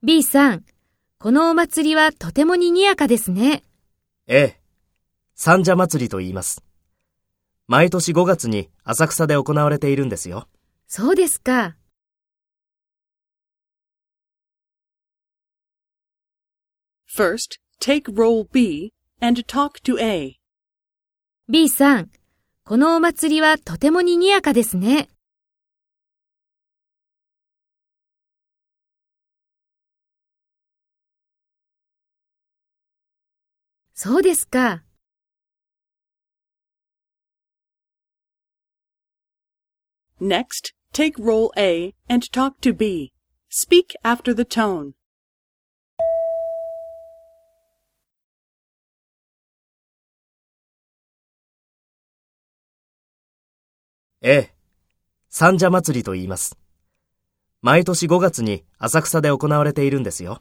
B さん、このお祭りはとても賑やかですね。ええ。三社祭りと言います。毎年5月に浅草で行われているんですよ。そうですか。First, take role B and talk to A. B さん、このお祭りはとても賑やかですね。そうですか。Next, take role A and talk to B. Speak after the tone. ええ。三社祭りと言います。毎年5月に浅草で行われているんですよ。